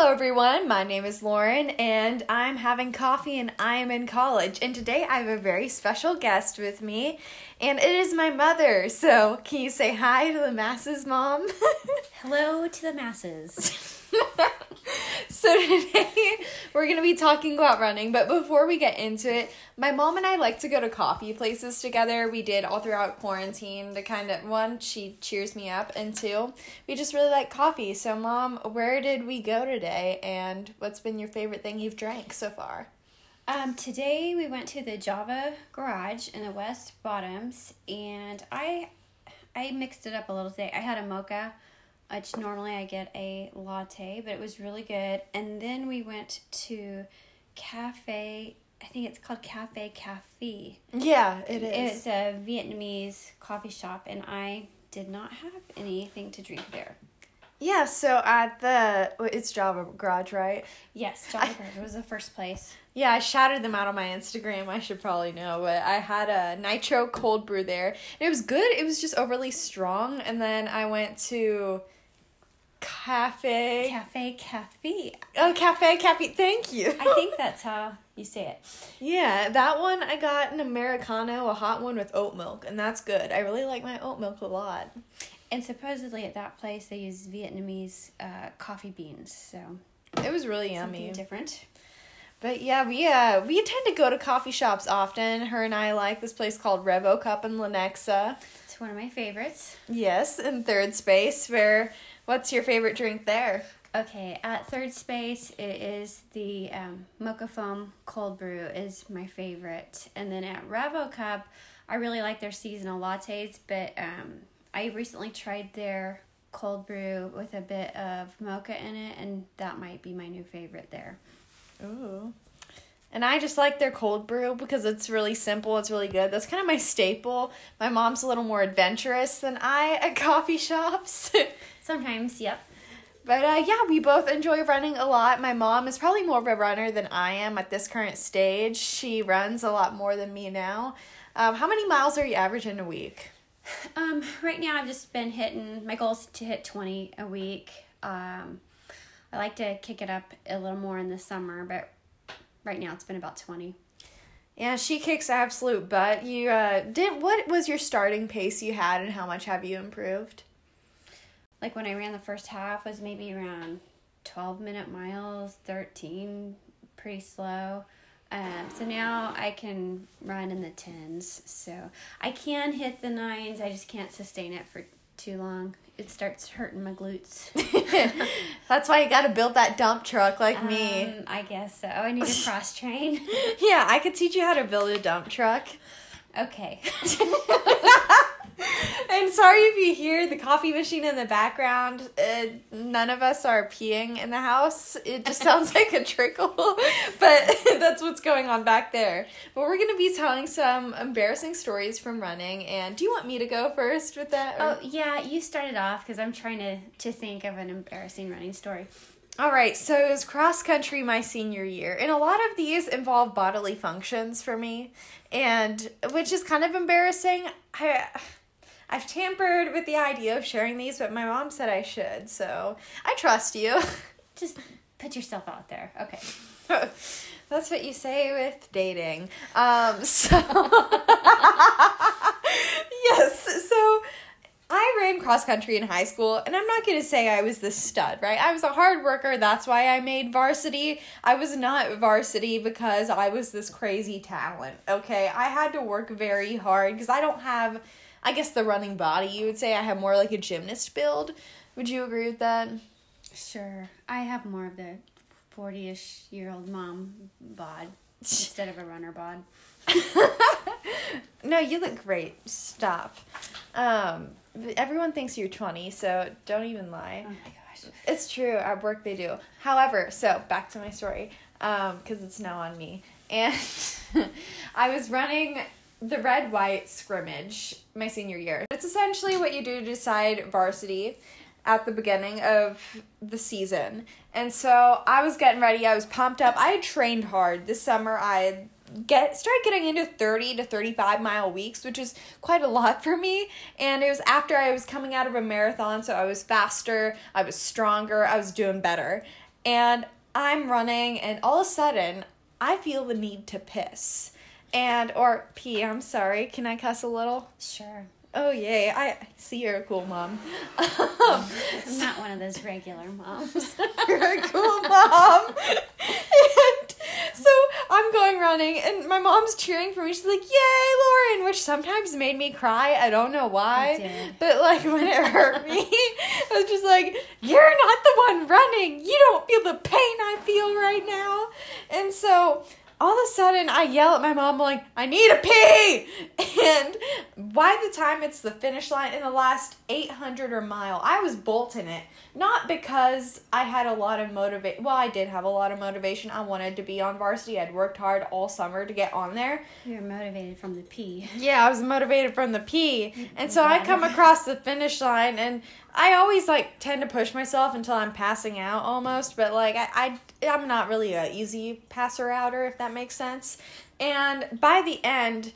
Hello, everyone. My name is Lauren, and I'm having coffee, and I am in college. And today I have a very special guest with me, and it is my mother. So, can you say hi to the masses, Mom? Hello to the masses. so, today we're going to be talking about running, but before we get into it, my mom and I like to go to coffee places together. We did all throughout quarantine to kind of one, she cheers me up, and two, we just really like coffee. So, Mom, where did we go today, and what's been your favorite thing you've drank so far? Um, today we went to the Java Garage in the West Bottoms, and I I mixed it up a little today. I had a mocha, which normally I get a latte, but it was really good. And then we went to Cafe. I think it's called Cafe Cafe. Yeah, it is. It's a Vietnamese coffee shop, and I did not have anything to drink there. Yeah, so at the it's Java Garage, right? Yes, Java Garage was the first place. Yeah, I shouted them out on my Instagram. I should probably know, but I had a nitro cold brew there. And it was good. It was just overly strong, and then I went to cafe Cafe Cafe. Oh, cafe cafe. Thank you. I think that's how you say it. Yeah, that one I got an americano, a hot one with oat milk, and that's good. I really like my oat milk a lot. And supposedly at that place they use Vietnamese uh, coffee beans, so It was really yummy. something different. But yeah, we uh we tend to go to coffee shops often. Her and I like this place called Revo Cup in Lenexa. It's one of my favorites. Yes, in third space. Where what's your favorite drink there? Okay, at third space it is the um, mocha foam cold brew is my favorite, and then at Revo Cup, I really like their seasonal lattes, but um, I recently tried their cold brew with a bit of mocha in it, and that might be my new favorite there. Ooh. And I just like their cold brew because it's really simple, it's really good. That's kind of my staple. My mom's a little more adventurous than I at coffee shops. Sometimes, yep. But uh, yeah, we both enjoy running a lot. My mom is probably more of a runner than I am at this current stage. She runs a lot more than me now. Um, how many miles are you averaging a week? Um, right now I've just been hitting my goal is to hit twenty a week. Um, I like to kick it up a little more in the summer, but right now it's been about twenty. Yeah, she kicks absolute butt. You uh, did. What was your starting pace you had, and how much have you improved? Like when I ran the first half was maybe around twelve minute miles, thirteen, pretty slow. Um, so now I can run in the tens. So I can hit the nines. I just can't sustain it for too long. It starts hurting my glutes. That's why you got to build that dump truck like me. Um, I guess so. I need to cross train. Yeah, I could teach you how to build a dump truck. okay. And sorry if you hear the coffee machine in the background. Uh, none of us are peeing in the house. It just sounds like a trickle, but that's what's going on back there. But we're going to be telling some embarrassing stories from running. And do you want me to go first with that? or- Oh yeah, you started off because I'm trying to to think of an embarrassing running story. All right, so it was cross country my senior year, and a lot of these involve bodily functions for me, and which is kind of embarrassing. I I've tampered with the idea of sharing these, but my mom said I should, so I trust you. Just put yourself out there. Okay. That's what you say with dating. Um, so yes, so I ran cross country in high school, and I'm not gonna say I was the stud, right? I was a hard worker. That's why I made varsity. I was not varsity because I was this crazy talent. Okay, I had to work very hard because I don't have, I guess, the running body. You would say I have more like a gymnast build. Would you agree with that? Sure. I have more of the forty-ish year old mom bod instead of a runner bod. no, you look great. Stop. Um, everyone thinks you're 20, so don't even lie. Oh my gosh. It's true. At work, they do. However, so back to my story, because it's now on me. And I was running the red white scrimmage my senior year. It's essentially what you do to decide varsity at the beginning of the season. And so I was getting ready. I was pumped up. I had trained hard this summer. I get started getting into 30 to 35 mile weeks which is quite a lot for me and it was after i was coming out of a marathon so i was faster i was stronger i was doing better and I'm running, and all of a sudden, I feel the need to piss. And, or pee, I'm sorry. Can I cuss a little? Sure. Oh, yay. I see you're a cool mom. I'm not one of those regular moms. You're a cool mom. and so I'm going running, and my mom's cheering for me. She's like, Yay, Lauren! Which sometimes made me cry. I don't know why. But, like, when it hurt me, I was just like, You're not the one running. You don't feel the pain I feel right now. And so all of a sudden I yell at my mom like I need a pee! And by the time it's the finish line in the last 800 or mile I was bolting it. Not because I had a lot of motivation well I did have a lot of motivation. I wanted to be on varsity. I'd worked hard all summer to get on there. You're motivated from the pee. yeah, I was motivated from the pee. And so I come across the finish line and I always like tend to push myself until I'm passing out almost, but like I, I I'm not really a easy passer outer if that makes sense. And by the end,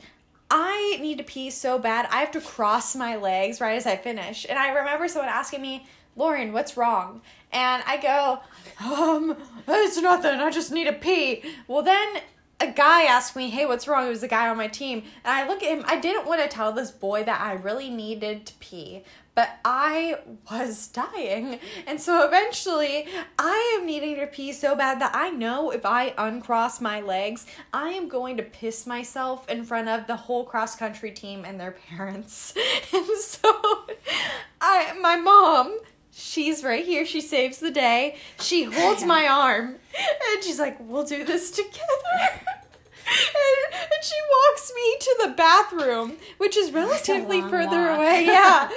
I need to pee so bad. I have to cross my legs right as I finish. And I remember someone asking me, "Lauren, what's wrong?" And I go, "Um, it's nothing. I just need to pee." Well, then a guy asked me, "Hey, what's wrong?" It was a guy on my team, and I look at him. I didn't want to tell this boy that I really needed to pee, but I was dying, and so eventually, I am needing to pee so bad that I know if I uncross my legs, I am going to piss myself in front of the whole cross country team and their parents, and so I, my mom. She's right here. She saves the day. She holds my arm and she's like, We'll do this together. And, and she walks me to the bathroom, which is relatively further walk. away. Yeah.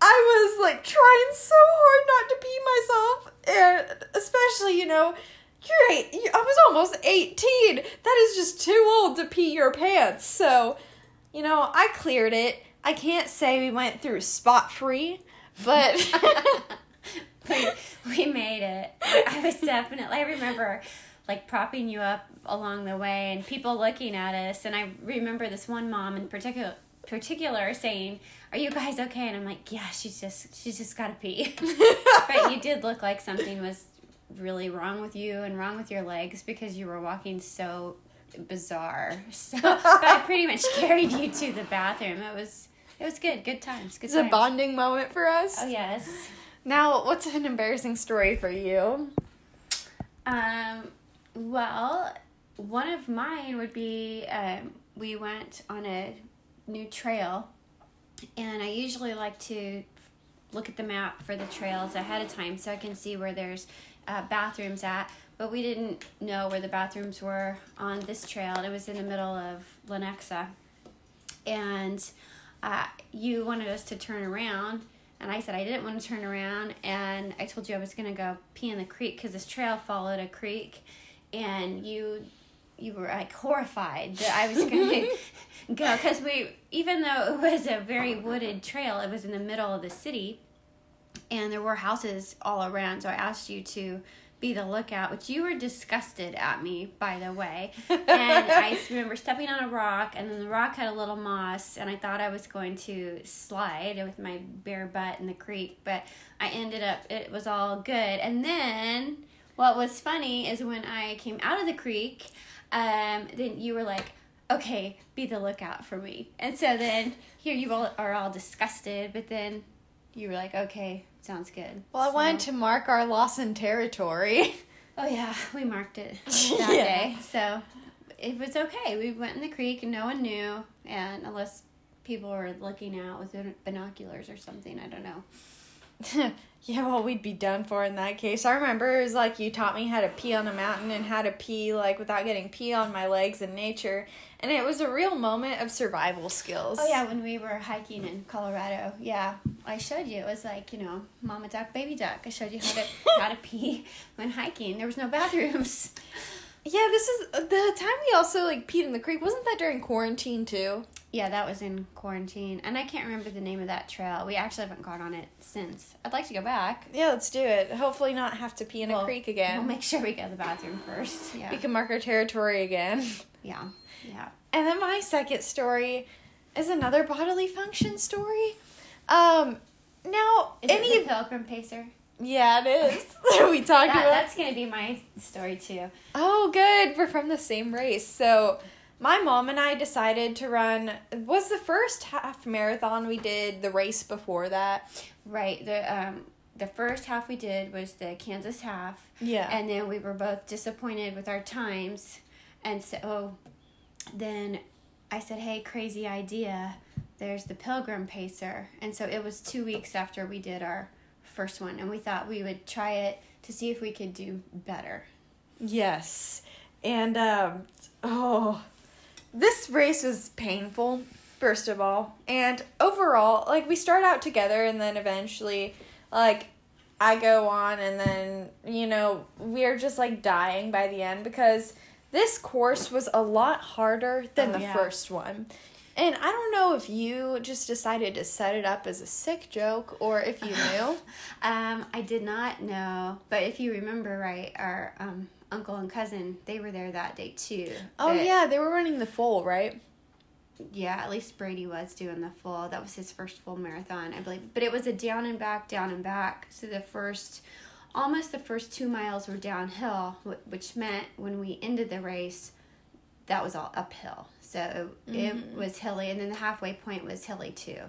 I was like trying so hard not to pee myself. And especially, you know, you're eight, I was almost 18. That is just too old to pee your pants. So, you know, I cleared it. I can't say we went through spot free, but. we, we made it. I was definitely, I remember like propping you up along the way and people looking at us. And I remember this one mom in particular particular saying, Are you guys okay? And I'm like, Yeah, she's just she's just gotta pee. but you did look like something was really wrong with you and wrong with your legs because you were walking so bizarre. So I pretty much carried you to the bathroom. It was it was good, good times. Good It's a bonding moment for us. Oh yes. Now, what's an embarrassing story for you? Um, well, one of mine would be um, we went on a new trail, and I usually like to look at the map for the trails ahead of time so I can see where there's uh, bathrooms at. But we didn't know where the bathrooms were on this trail. It was in the middle of Lenexa. And uh, you wanted us to turn around. And I said I didn't want to turn around. And I told you I was going to go pee in the creek because this trail followed a creek. And you you were like horrified that I was going to go because we, even though it was a very wooded trail, it was in the middle of the city, and there were houses all around. So I asked you to be the lookout, which you were disgusted at me, by the way. And I remember stepping on a rock, and then the rock had a little moss, and I thought I was going to slide with my bare butt in the creek, but I ended up, it was all good. And then what was funny is when I came out of the creek, um, then you were like, okay, be the lookout for me. And so then here you all are all disgusted, but then you were like, okay, sounds good. Well, I wanted to mark our loss in territory. Oh yeah, we marked it that Yeah. day. So it was okay. We went in the creek and no one knew, and unless people were looking out with binoculars or something, I don't know. yeah, well, we'd be done for in that case. I remember it was like you taught me how to pee on a mountain and how to pee like without getting pee on my legs in nature, and it was a real moment of survival skills. Oh yeah, when we were hiking in Colorado, yeah, I showed you. It was like you know, mama duck, baby duck. I showed you how to how to pee when hiking. There was no bathrooms. Yeah, this is the time we also like peed in the creek. Wasn't that during quarantine too? Yeah, that was in quarantine, and I can't remember the name of that trail. We actually haven't gone on it since. I'd like to go back. Yeah, let's do it. Hopefully, not have to pee in a creek again. We'll make sure we go to the bathroom first. Yeah, We can mark our territory again. yeah, yeah. And then my second story is another bodily function story. Um, now Is any it the Pilgrim Pacer? Yeah, it is. we talked That, about that's gonna be my story too. Oh, good. We're from the same race. So, my mom and I decided to run. Was the first half marathon we did the race before that? Right. The um the first half we did was the Kansas half. Yeah. And then we were both disappointed with our times. And so then I said, Hey, crazy idea. There's the Pilgrim Pacer. And so it was two weeks after we did our first one. And we thought we would try it to see if we could do better. yes. And um oh, this race was painful first of all, and overall, like we start out together and then eventually like I go on and then, you know, we're just like dying by the end because this course was a lot harder than Oh, the yeah. first one. And I don't know if you just decided to set it up as a sick joke or if you knew. Um, I did not know, but if you remember right, our um, uncle and cousin, they were there that day too. oh, But- yeah, they were running the full, right? Yeah, at least Brady was doing the full. That was his first full marathon, I believe. But it was a down and back, down and back. So the first, almost the first two miles were downhill, which meant when we ended the race, that was all uphill. So it was hilly, and then the halfway point was hilly too.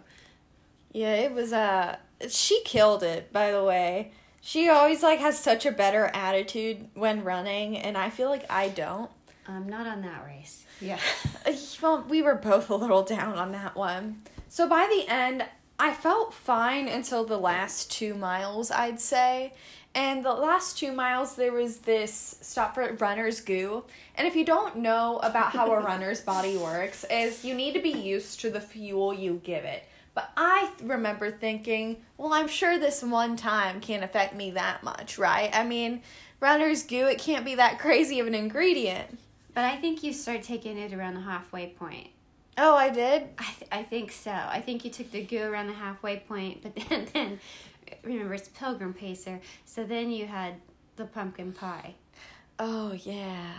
Yeah, it was uh she killed it, by the way. She always like has such a better attitude when running and I feel like I don't. I'm not on that race. Yeah. Well, we were both a little down on that one. So by the end, I felt fine until the last two miles, I'd say. And the last two miles, there was this stop for runner's goo. And if you don't know about how a runner's body works, is you need to be used to the fuel you give it. But I remember thinking, well, I'm sure this one time can't affect me that much, right? I mean, runner's goo, it can't be that crazy of an ingredient. But I think you start taking it around the halfway point. Oh, I did? I, th- I think so. I think you took the goo around the halfway point, but then, then remember it's Pilgrim Pacer. So then you had the pumpkin pie. Oh yeah,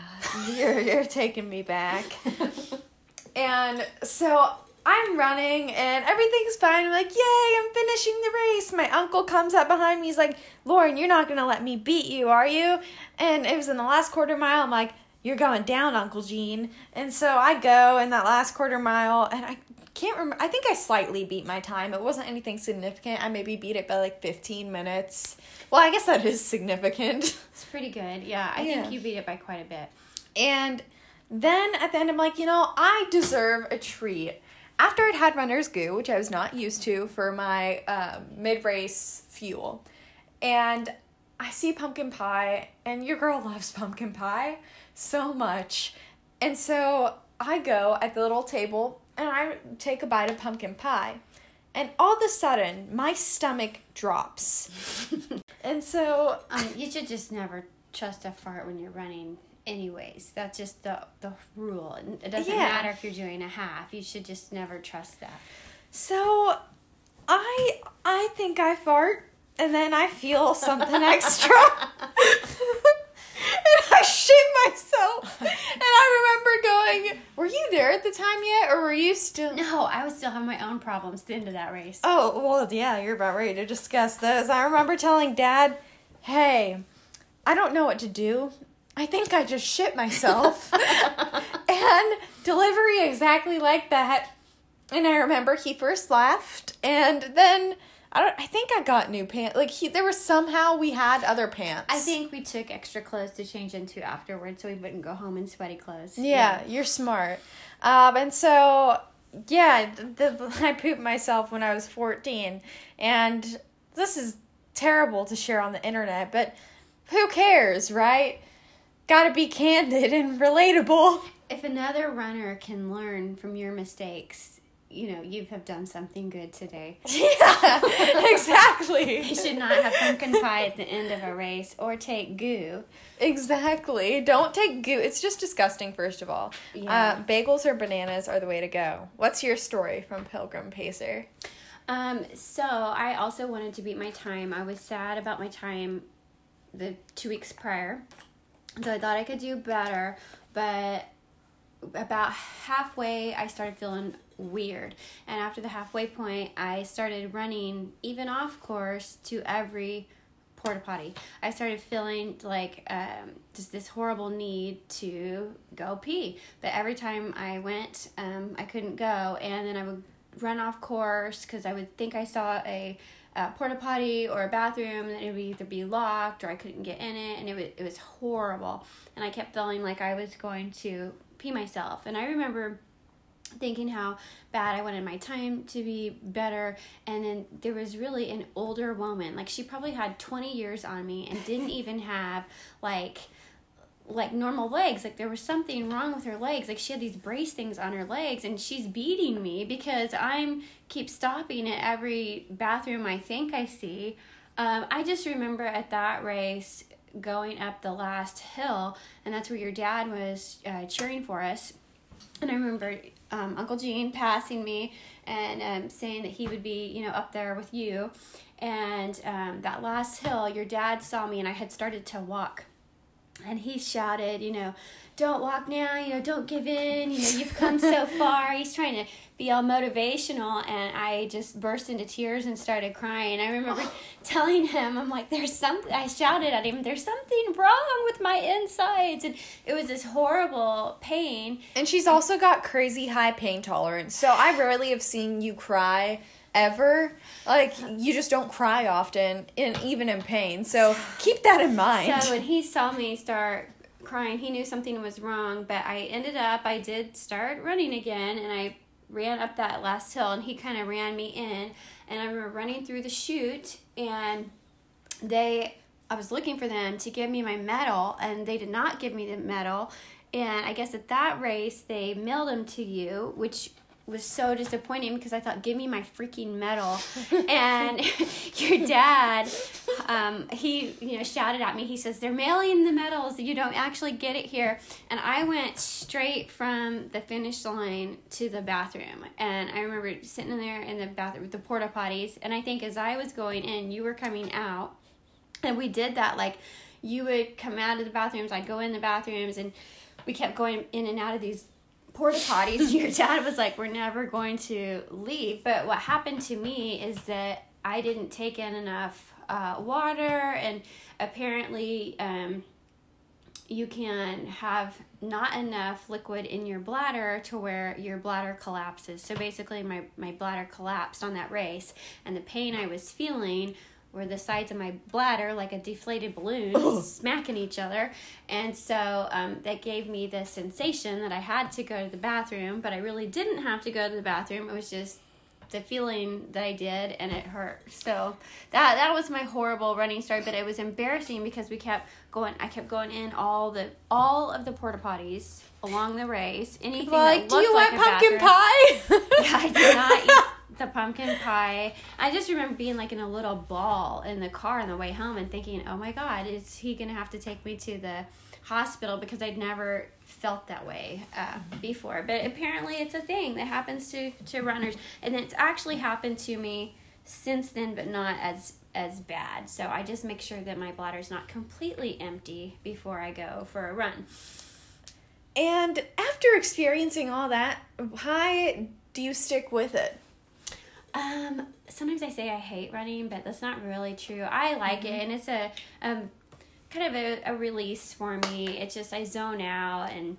you're you're taking me back. and so I'm running and everything's fine. I'm like, yay, I'm finishing the race. My uncle comes up behind me. He's like, Lauren, you're not gonna let me beat you, are you? And it was in the last quarter mile. I'm like, you're going down, Uncle Gene. And so I go in that last quarter mile, and I can't remember. I think I slightly beat my time. It wasn't anything significant. I maybe beat it by like 15 minutes. Well, I guess that is significant. It's pretty good. Yeah, I Yeah. think you beat it by quite a bit. And then at the end, I'm like, you know, I deserve a treat. After I'd had runner's goo, which I was not used to for my um, mid race fuel, and I see pumpkin pie, and your girl loves pumpkin pie so much. And so I go at the little table and I take a bite of pumpkin pie. And all of a sudden, my stomach drops. and so Um, you should just never trust a fart when you're running. Anyways, that's just the the rule. It- It doesn't Yeah. matter if you're doing a half. You should just never trust that. So I I think I fart and then I feel something extra. and I shit myself. And I remember going, Were you there at the time yet or were you still No, I would still have my own problems the end of that race. Oh, well, yeah, you're about ready to discuss those. I remember telling Dad, Hey, I don't know what to do. I think I just shit myself. and delivery exactly like that. And I remember he first laughed, and then I don't. I think I got new pants. Like he, there was somehow we had other pants. I think we took extra clothes to change into afterwards, so we wouldn't go home in sweaty clothes. Yeah, you're smart. Um, and so yeah, the, I pooped myself when I was 14, and this is terrible to share on the internet, but who cares, right? Got to be candid and relatable. If another runner can learn from your mistakes, you know you have done something good today. Yeah, exactly. You should not have pumpkin pie at the end of a race or take goo. Exactly. Don't take goo. It's just disgusting, first of all. Yeah. Uh, bagels or bananas are the way to go. What's your story from Pilgrim Pacer? Um, so I also wanted to beat my time. I was sad about my time the two weeks prior. So I thought I could do better, but about halfway I started feeling weird. And after the halfway point, I started running even off course to every porta potty. I started feeling like um, just this horrible need to go pee. But every time I went, um, I couldn't go, and then I would run off course because I would think I saw a uh, porta potty or a bathroom and it would either be locked or I couldn't get in it and it was, it was horrible and I kept feeling like I was going to pee myself and I remember thinking how bad I wanted my time to be better. And then there was really an older woman, like she probably had 20 years on me and didn't even have like like normal legs. Like there was something wrong with her legs. Like she had these brace things on her legs and she's beating me because i'm keep stopping at every bathroom i think i see. Um, i just remember at that race going up the last hill and that's where your dad was uh, cheering for us. And i remember um, uncle gene passing me and um, saying that he would be you know up there with you. And um, that last hill your dad saw me and i had started to walk and he shouted, you know, don't walk now, you know, don't give in, you know, you've come so far. He's trying to be all motivational, and I just burst into tears and started crying. I remember telling him, I'm like, there's something, I shouted at him, there's something wrong with my insides. And it was this horrible pain. And she's also got crazy high pain tolerance. So I rarely have seen you cry ever. Like you just don't cry often, in even in pain. So keep that in mind. So when he saw me start crying, he knew something was wrong. But I ended up, I did start running again, and I ran up that last hill, and he kind of ran me in. And I remember running through the chute, and they, I was looking for them to give me my medal, and they did not give me the medal. And I guess at that race, they mailed them to you, which was so disappointing because I thought, give me my freaking medal. and your dad, um, he, you know, shouted at me. He says, they're mailing the medals. You don't actually get it here. And I went straight from the finish line to the bathroom. And I remember sitting in there in the bathroom with the porta potties. And I think as I was going in, you were coming out. And we did that. Like, you would come out of the bathrooms, I'd go in the bathrooms, and we kept going in and out of these porta potties. Your dad was like, "We're never going to leave." But what happened to me is that I didn't take in enough uh, water, and apparently, um, you can have not enough liquid in your bladder to where your bladder collapses. So basically, my my bladder collapsed on that race, and the pain I was feeling were the sides of my bladder like a deflated balloon smacking each other. And so um, that gave me the sensation that I had to go to the bathroom, but I really didn't have to go to the bathroom. It was just the feeling that I did and it hurt. So that that was my horrible running story but it was embarrassing because we kept going I kept going in all the all of the porta potties along the race. Anything like, do you want like pumpkin pie? yeah, I did not eat the pumpkin pie. I just remember being like in a little ball in the car on the way home and thinking, "Oh my God, is he gonna have to take me to the hospital?" Because I'd never felt that way uh, before. But apparently, it's a thing that happens to to runners, and it's actually happened to me since then, but not as as bad. So I just make sure that my bladder's not completely empty before I go for a run. And after experiencing all that, why do you stick with it? Um, sometimes I say I hate running, but that's not really true. I like mm-hmm. it, and it's a um, kind of a, a release for me. It's just I zone out and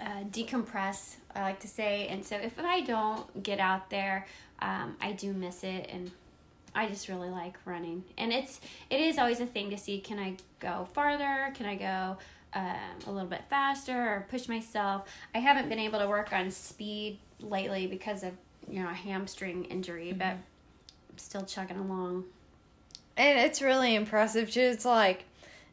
uh, decompress. I like to say, and so if I don't get out there, um, I do miss it, and I just really like running. And it's it is always a thing to see. Can I go farther? Can I go? Um, a little bit faster or push myself. I haven't been able to work on speed lately because of you know a hamstring injury, mm-hmm. but I'm still chugging along. And it's really impressive too. It's like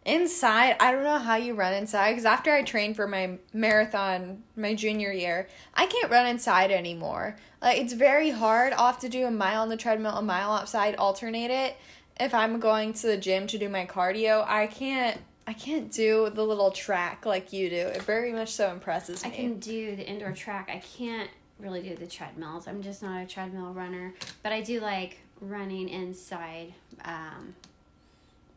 inside, I don't know how you run inside because after I trained for my marathon my junior year, I can't run inside anymore. Like it's very hard. I'll have to do a mile on the treadmill, a mile outside, alternate it. If I'm going to the gym to do my cardio, I can't I can't do the little track like you do. It very much so impresses me. I can do the indoor track. I can't really do the treadmills. I'm just not a treadmill runner, but I do like running inside um,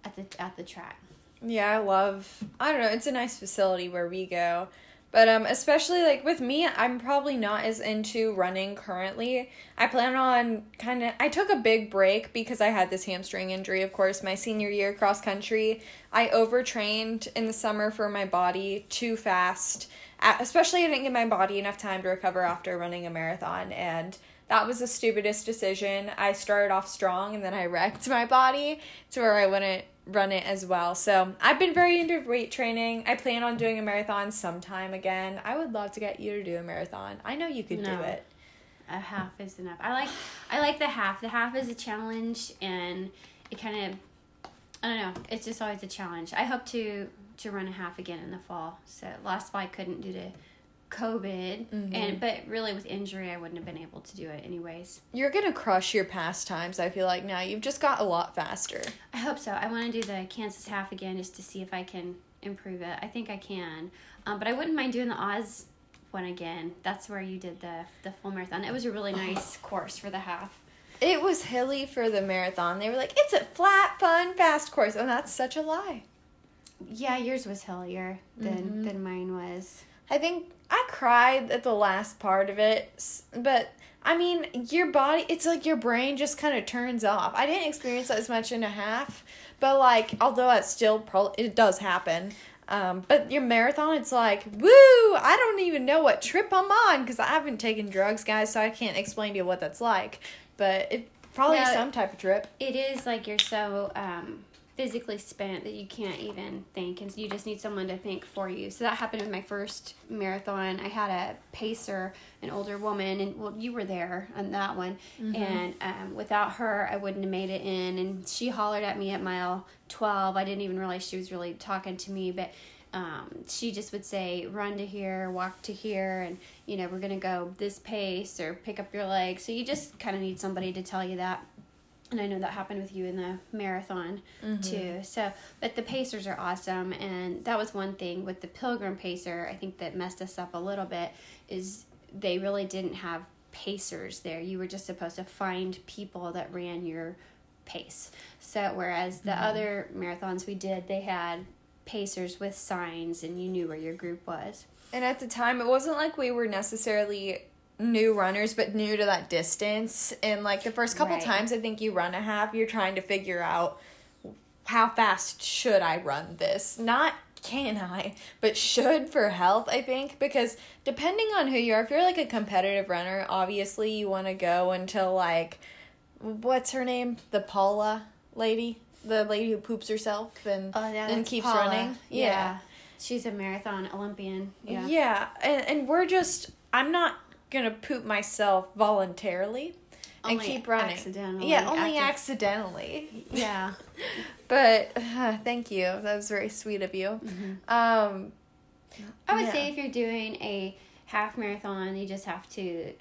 at the at the track. Yeah, I love. I don't know. It's a nice facility where we go, But um, especially like with me, I'm probably not as into running currently. I plan on kind of. I took a big break because I had this hamstring injury. Of course, my senior year cross country, I overtrained in the summer for my body too fast. Especially, I didn't give my body enough time to recover after running a marathon, and that was the stupidest decision. I started off strong and then I wrecked my body to where I wouldn't run it as well. So I've been very into weight training. I plan on doing a marathon sometime again. I would love to get you to do a marathon. I know you could no, do it. A half is enough. I like I like the half. The half is a challenge and it kind of I don't know. It's just always a challenge. I hope to to run a half again in the fall. So last fall I couldn't due to COVID, mm-hmm. and but really with injury, I wouldn't have been able to do it anyways. You're gonna crush your pastimes. I feel like now you've just got a lot faster. I hope so. I want to do the Kansas half again just to see if I can improve it. I think I can, um, but I wouldn't mind doing the Oz one again. That's where you did the the full marathon. It was a really nice course for the half. It was hilly for the marathon. They were like, "It's a flat, fun, fast course," and that's such a lie. Yeah, yours was hillier than mm-hmm. than mine was. I think I cried at the last part of it, but I mean, your body, it's like your brain just kind of turns off. I didn't experience that as much in a half, but like, although it still probably, it does happen. Um, but your marathon, it's like, woo! I don't even know what trip I'm on because I haven't taken drugs, guys, so I can't explain to you what that's like. But it probably yeah, some type of trip. It is like you're so um, physically spent that you can't even think and so you just need someone to think for you. So that happened with my first marathon. I had a pacer an older woman and well you were there on that one. Mm-hmm. and um, without her i wouldn't have made it in. And she hollered at me at mile 12 i didn't even realize she was really talking to me but um, she just would say run to here walk to here and you know we're gonna go this pace or pick up your leg. So you just kind of need somebody to tell you that and I know that happened with you in the marathon mm-hmm. too. So, but the pacers are awesome, and that was one thing with the pilgrim pacer. I think that messed us up a little bit is they really didn't have pacers there. You were just supposed to find people that ran your pace. So, whereas the mm-hmm. other marathons we did, they had pacers with signs, and you knew where your group was. And at the time, it wasn't like we were necessarily new runners but new to that distance and like the first couple right. times i think you run a half you're trying to figure out how fast should i run this not can i but should for health i think because depending on who you are if you're like a competitive runner obviously you want to go until like what's her name the paula lady the lady who poops herself and oh, yeah, and keeps Paula. running yeah. yeah. she's a marathon olympian yeah yeah and, and we're just i'm not gonna poop myself voluntarily and only keep running. Accidentally. Yeah, only accidentally. Yeah. but uh, thank you. That was very sweet of you. Mm-hmm. Um, I would yeah. say if you're doing a half marathon, you just have to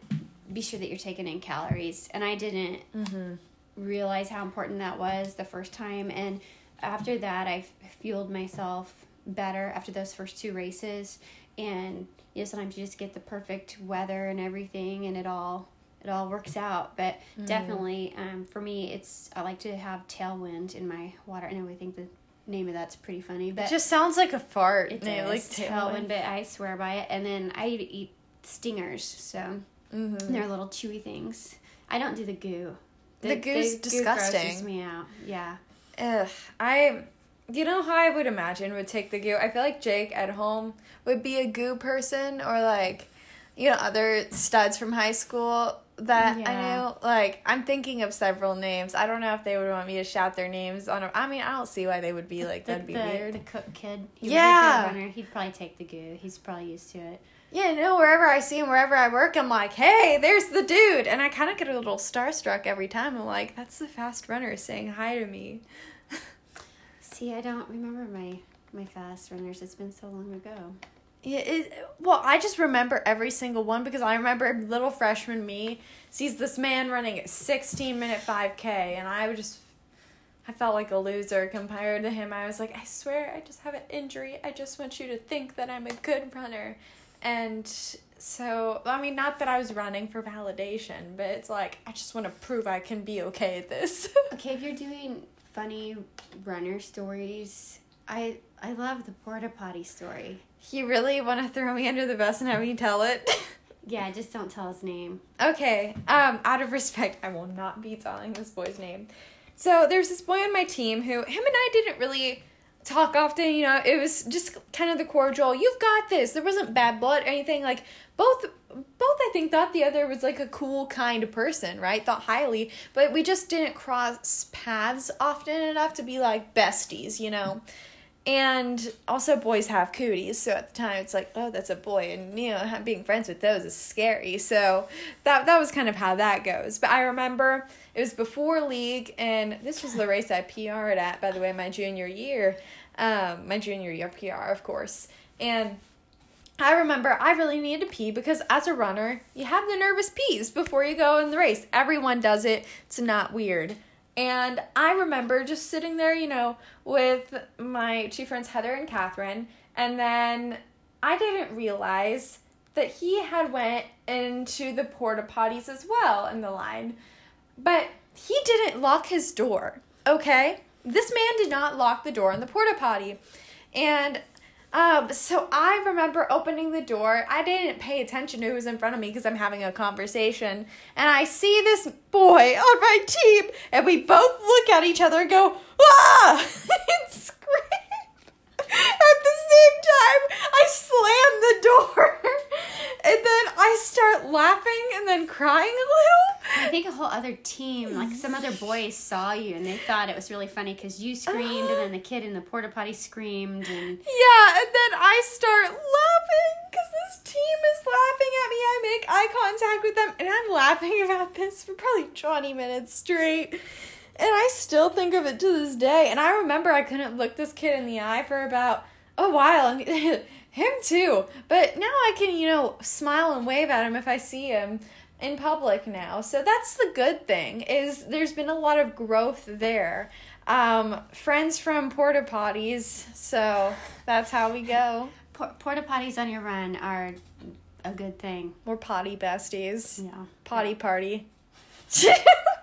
be sure that you're taking in calories. And I didn't mm-hmm. realize how important that was the first time. And after that, I fueled myself better after those first two races. And you know sometimes you just get the perfect weather and everything and it all it all works out. But mm. definitely um, for me it's i like to have tailwind in my water. I know i think the name of that's pretty funny but it just sounds like a fart. It does, like tailwind. tailwind but i swear by it. And then i eat stingers so mm-hmm. they're little chewy things. I don't do the goo. The, the goo's the disgusting. goo me out. Yeah. Ugh, I you know how I would imagine would take the goo? I feel like Jake at home would be a goo person or like you know, other studs from high school that yeah. I know. Like, I'm thinking of several names. I don't know if they would want me to shout their names on. A, I mean, I don't see why they would be like that'd be the, weird. The cook kid, he yeah, runner. He'd probably take the goo. He's probably used to it. Yeah, no. Wherever I see him, wherever I work, I'm like, hey, there's the dude, and I kind of get a little starstruck every time. I'm like, that's the fast runner saying hi to me. See, I don't remember my my fast runners. It's been so long ago. Yeah, it, well, I just remember every single one because I remember little freshman me sees this man running a 16 minute 5K, and I would just, I felt like a loser compared to him. I was like, I swear, I just have an injury. I just want you to think that I'm a good runner. And so, I mean, not that I was running for validation, but it's like, I just want to prove I can be okay at this. okay, if you're doing funny runner stories. I I love the porta potty story. You really want to throw me under the bus and have me tell it? Yeah, just don't tell his name. Okay. Um, out of respect, I will not be telling this boy's name. So there's this boy on my team who him and I didn't really talk often, you know, it was just kind of the cordial, you've got this. There wasn't bad blood or anything. Like both both I think thought the other was like a cool kind of person, right? Thought highly, but we just didn't cross paths often enough to be like besties, you know. And also, boys have cooties, so at the time it's like, oh, that's a boy, and you know, being friends with those is scary. So that that was kind of how that goes. But I remember it was before league, and this was the race I PR'd at, by the way, my junior year, um, my junior year PR, of course, and. I remember I really needed to pee because as a runner, you have the nervous pees before you go in the race. Everyone does it. It's not weird. And I remember just sitting there, you know, with my two friends, Heather and Catherine, and then I didn't realize that he had went into the porta potties as well in the line. But he didn't lock his door, okay? This man did not lock the door in the porta potty. And um, so I remember opening the door. I didn't pay attention to who was in front of me because I'm having a conversation. And I see this boy on my team, and we both look at each other and go, ah! and scream. Same time, I slam the door. and then I start laughing and then crying a little. I think a whole other team, like some other boys, saw you and they thought it was really funny because you screamed and then the kid in the porta potty screamed and Yeah, and then I start laughing because this team is laughing at me. I make eye contact with them and I'm laughing about this for probably 20 minutes straight. And I still think of it to this day. And I remember I couldn't look this kid in the eye for about a while. Him too. But now I can, you know, smile and wave at him if I see him in public now. So that's the good thing is there's been a lot of growth there. Um, friends from porta potties, so that's how we go. porta potties on your run are a good thing. We're potty besties. Yeah. Potty yeah. party.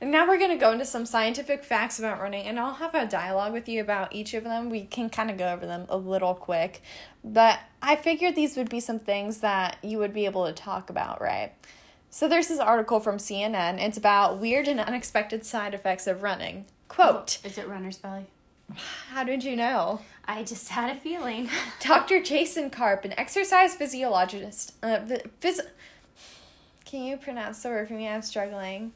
And now we're going to go into some scientific facts about running, and I'll have a dialogue with you about each of them. We can kind of go over them a little quick, but I figured these would be some things that you would be able to talk about, right? So there's this article from CNN. It's about weird and unexpected side effects of running. Quote oh, Is it runner's belly? How did you know? I just had a feeling. Dr. Jason Karp, an exercise physiologist, uh, phys- can you pronounce the word for me? I'm struggling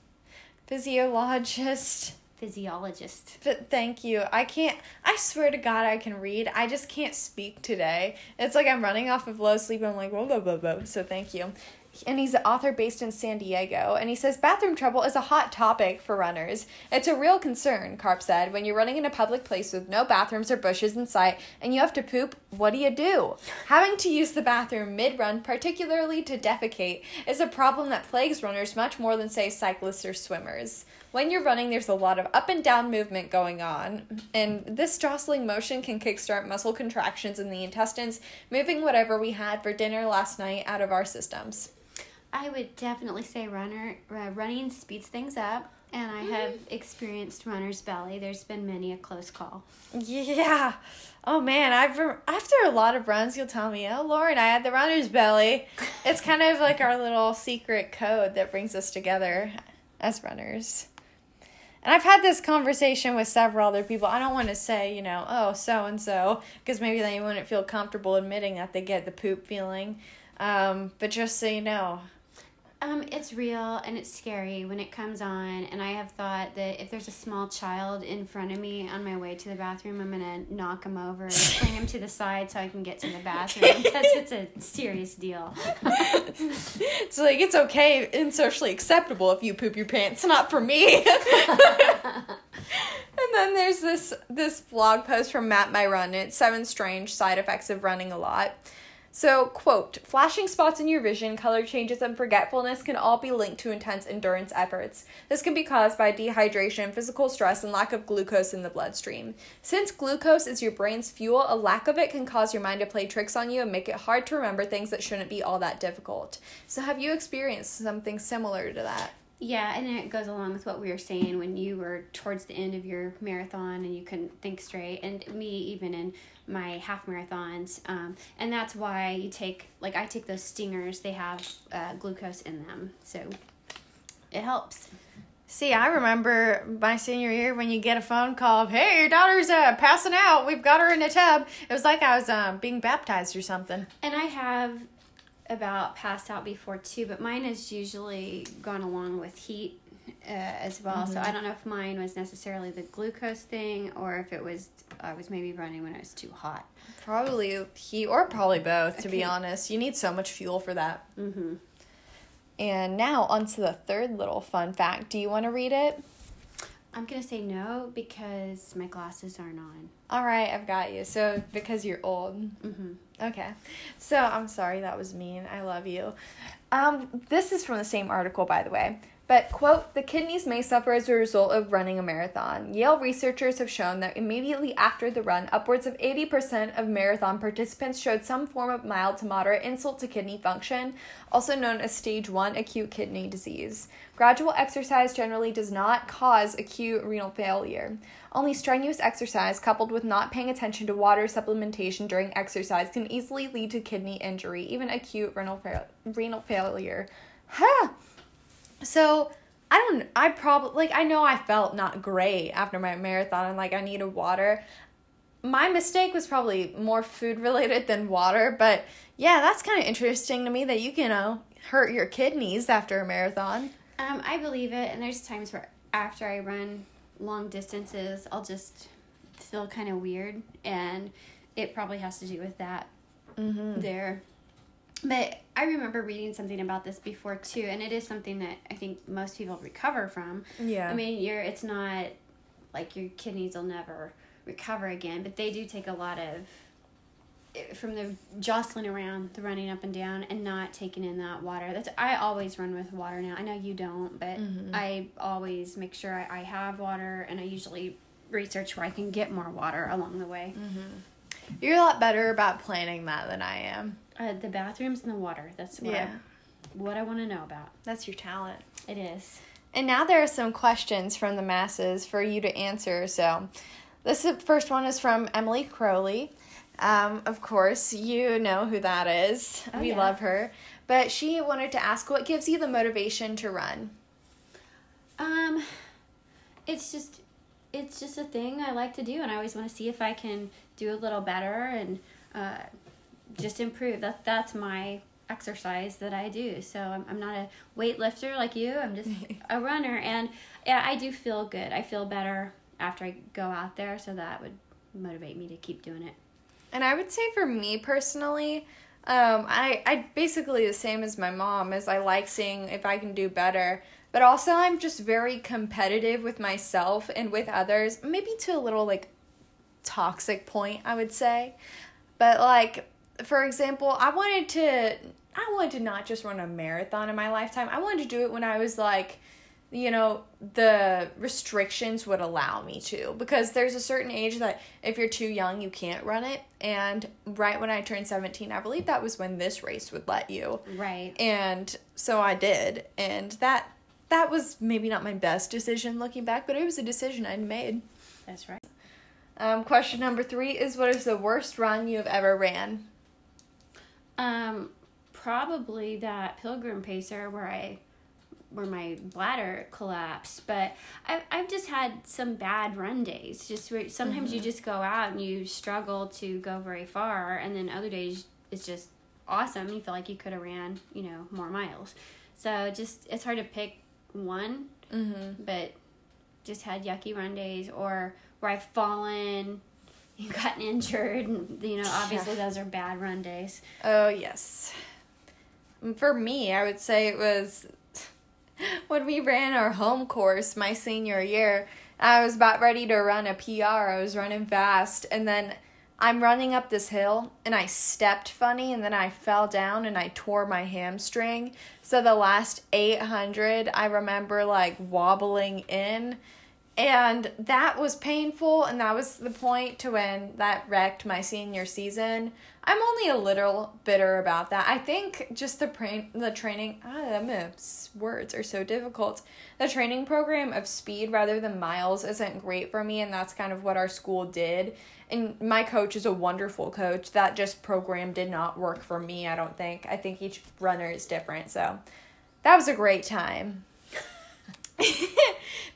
physiologist. Physiologist. But thank you. I can't. I swear to God, I can read. I just can't speak today. It's like I'm running off of low sleep. I'm like, whoa, whoa, whoa, whoa. So thank you and he's an author based in San Diego. And he says bathroom trouble is a hot topic for runners. It's a real concern, Karp said. When you're running in a public place with no bathrooms or bushes in sight and you have to poop, what do you do? Having to use the bathroom mid run, particularly to defecate, is a problem that plagues runners much more than, say, cyclists or swimmers. When you're running, there's a lot of up and down movement going on, and this jostling motion can kickstart muscle contractions in the intestines, moving whatever we had for dinner last night out of our systems. I would definitely say runner uh, running speeds things up, and I have mm-hmm. experienced runner's belly. There's been many a close call. Yeah. Oh man, I've after a lot of runs, you'll tell me, "Oh Lauren, I had the runner's belly." it's kind of like our little secret code that brings us together as runners. And I've had this conversation with several other people. I don't want to say, you know, oh, so and so, because maybe they wouldn't feel comfortable admitting that they get the poop feeling. Um, but just so you know, um, it's real and it's scary when it comes on, and I have thought that if there's a small child in front of me on my way to the bathroom, I'm gonna knock him over and swing him to the side so I can get to the bathroom because it's a serious deal. it's like it's okay and socially acceptable if you poop your pants, not for me. and then there's this this blog post from Matt Myron. It's seven strange side effects of running a lot. So, quote, flashing spots in your vision, color changes, and forgetfulness can all be linked to intense endurance efforts. This can be caused by dehydration, physical stress, and lack of glucose in the bloodstream. Since glucose is your brain's fuel, a lack of it can cause your mind to play tricks on you and make it hard to remember things that shouldn't be all that difficult. So, have you experienced something similar to that? Yeah, and it goes along with what we were saying when you were towards the end of your marathon and you couldn't think straight, and me even in my half marathons. Um, and that's why you take, like, I take those stingers, they have uh, glucose in them. So it helps. See, I remember my senior year when you get a phone call of, "Hey, your daughter's uh, passing out. We've got her in a tub." It was like I was um, being baptized or something. And I have about passed out before too, but mine has usually gone along with heat uh, as well. So I don't know if mine was necessarily the glucose thing or if it was I was maybe running when it was too hot. Probably he or probably both. To be honest, you need so much fuel for that. Mm-hmm. And now onto the third little fun fact. Do you want to read it? I'm gonna say no because my glasses aren't on. All right, I've got you. So because you're old. Mm-hmm. Okay. So I'm sorry that was mean. I love you. Um, this is from the same article, by the way. But, quote, the kidneys may suffer as a result of running a marathon. Yale researchers have shown that immediately after the run, upwards of 80% of marathon participants showed some form of mild to moderate insult to kidney function, also known as stage 1 acute kidney disease. Gradual exercise generally does not cause acute renal failure. Only strenuous exercise, coupled with not paying attention to water supplementation during exercise, can easily lead to kidney injury, even acute renal, fa- renal failure. Huh. So I don't. I probably like. I know I felt not great after my marathon, and like I needed water. My mistake was probably more food related than water, but yeah, that's kind of interesting to me that you can you know hurt your kidneys after a marathon. Um, I believe it, and there's times where after I run long distances, I'll just feel kind of weird, and it probably has to do with that Mm-hmm. there. But I remember reading something about this before too, and it is something that I think most people recover from. Yeah. I mean, you're it's not like your kidneys will never recover again, but they do take a lot of eh, from the jostling around, the running up and down, and not taking in that water. That's I always run with water now. I know you don't, but Mhm. I always make sure I, I have water, and I usually research where I can get more water along the way. You're a lot better about planning that than I am. Uh, the bathrooms and the water. That's what Yeah. I, what I want to know about. That's your talent. It is. And now there are some questions from the masses for you to answer. So, this is- first one is from Emily Crowley. Um, of course, you know who that is. Oh, we yeah. love her. But she wanted to ask what gives you the motivation to run? Um, it's just, it's just a thing I like to do, and I always want to see if I can do a little better and uh, just improve. That that's my exercise that I do. So I'm I'm not a weightlifter like you. I'm just a runner, and yeah, I do feel good. I feel better after I go out there, so that would motivate me to keep doing it. And I would say for me personally, um, I I basically the same as my mom is I like seeing if I can do better. But also I'm just very competitive with myself and with others, maybe to a little like toxic point, I would say. But like for example, I wanted to I wanted to not just run a marathon in my lifetime. I wanted to do it when I was like you know the restrictions would allow me to because there's a certain age that if you're too young you can't run it and right when i turned 17 i believe that was when this race would let you Right. and so i did and that that was maybe not my best decision looking back but it was a decision i'd made That's right. um, question number three is what is the worst run you have ever ran Um, probably that pilgrim pacer where I where my bladder collapsed but I've, I've just had some bad run days. Just where sometimes you just go out and you struggle to go very far and then other days it's just awesome. You feel like you could have ran you know more miles. So just it's hard to pick one mm-hmm. but just had yucky run days or where I've fallen and gotten injured and you know obviously those are bad run days Oh, yes. Mm, for me, I would say it was when we ran our home course my senior year. I was about ready to run a PR. I was running fast, and then I'm running up this hill, and I stepped funny, and then I fell down and I tore my hamstring. So the last 800, I remember like wobbling in And that was painful, and that was the point to when that wrecked my senior season. I'm only a little bitter about that. I think just the pra- the training, ah, words are so difficult. The training program of speed rather than miles isn't great for me, and that's kind of what our school did. And my coach is a wonderful coach. That just program did not work for me, I don't think. I think each runner is different. So that was a great time.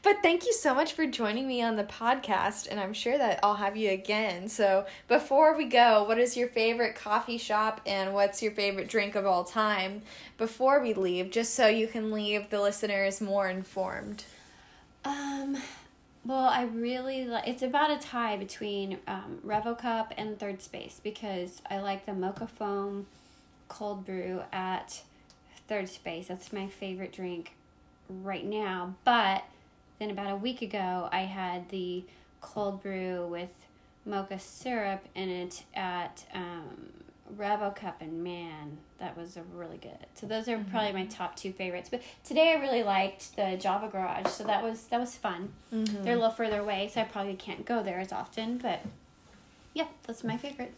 But thank you so much for joining me on the podcast, and I'm sure that I'll have you again. So, before we go, what is your favorite coffee shop and what's your favorite drink of all time before we leave, just so you can leave the listeners more informed? Um, well, I really like it's about a tie between um, and Third Space because I like the mocha foam cold brew at Third Space. That's my favorite drink right now. But then about a week ago, I had the cold brew with mocha syrup in it at um, Revo Cup, and man, that was a really good. So those are mm-hmm. probably my top two favorites. But today I really liked the Java Garage, so that was that was fun. Mm-hmm. They're a little further away, so I probably can't go there as often. But yeah, that's my favorite.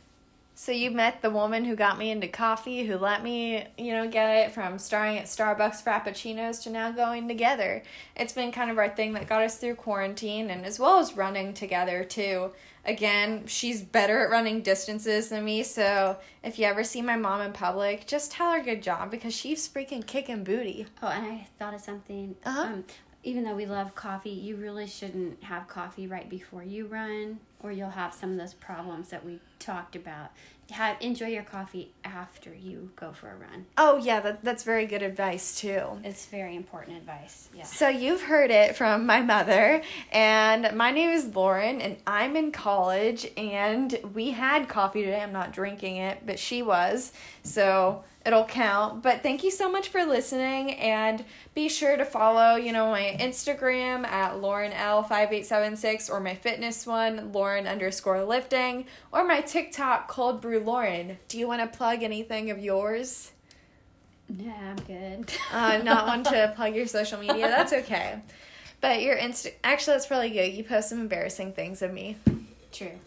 So you met the woman who got me into coffee, who let me, you know, get it from starting at Starbucks Frappuccinos to now going together. It's been kind of our thing that got us through quarantine and as well as running together too. Again, she's better at running distances than me, so if you ever see my mom in public, just tell her good job because she's freaking kicking booty. Oh, and I thought of something. Uh-huh. Um, even though we love coffee, you really shouldn't have coffee right before you run, or you'll have some of those problems that we talked about. Have enjoy your coffee after you go for a run. Oh yeah, that, that's very good advice too. It's very important advice. Yeah. So you've heard it from my mother, and my name is Lauren, and I'm in college, and we had coffee today. I'm not drinking it, but she was. So it'll count. But thank you so much for listening and be sure to follow, you know, my Instagram at Lauren L5876 or my fitness one, Lauren underscore lifting, or my TikTok cold brew Lauren. Do you want to plug anything of yours? Nah, I'm good. uh, not one to plug your social media. That's okay. But your Insta actually that's probably good. You post some embarrassing things of me. True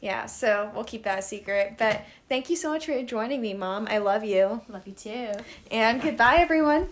yeah, so we'll keep that a secret. But thank you so much for joining me, Mom. I love you. Love you too. And goodbye, everyone.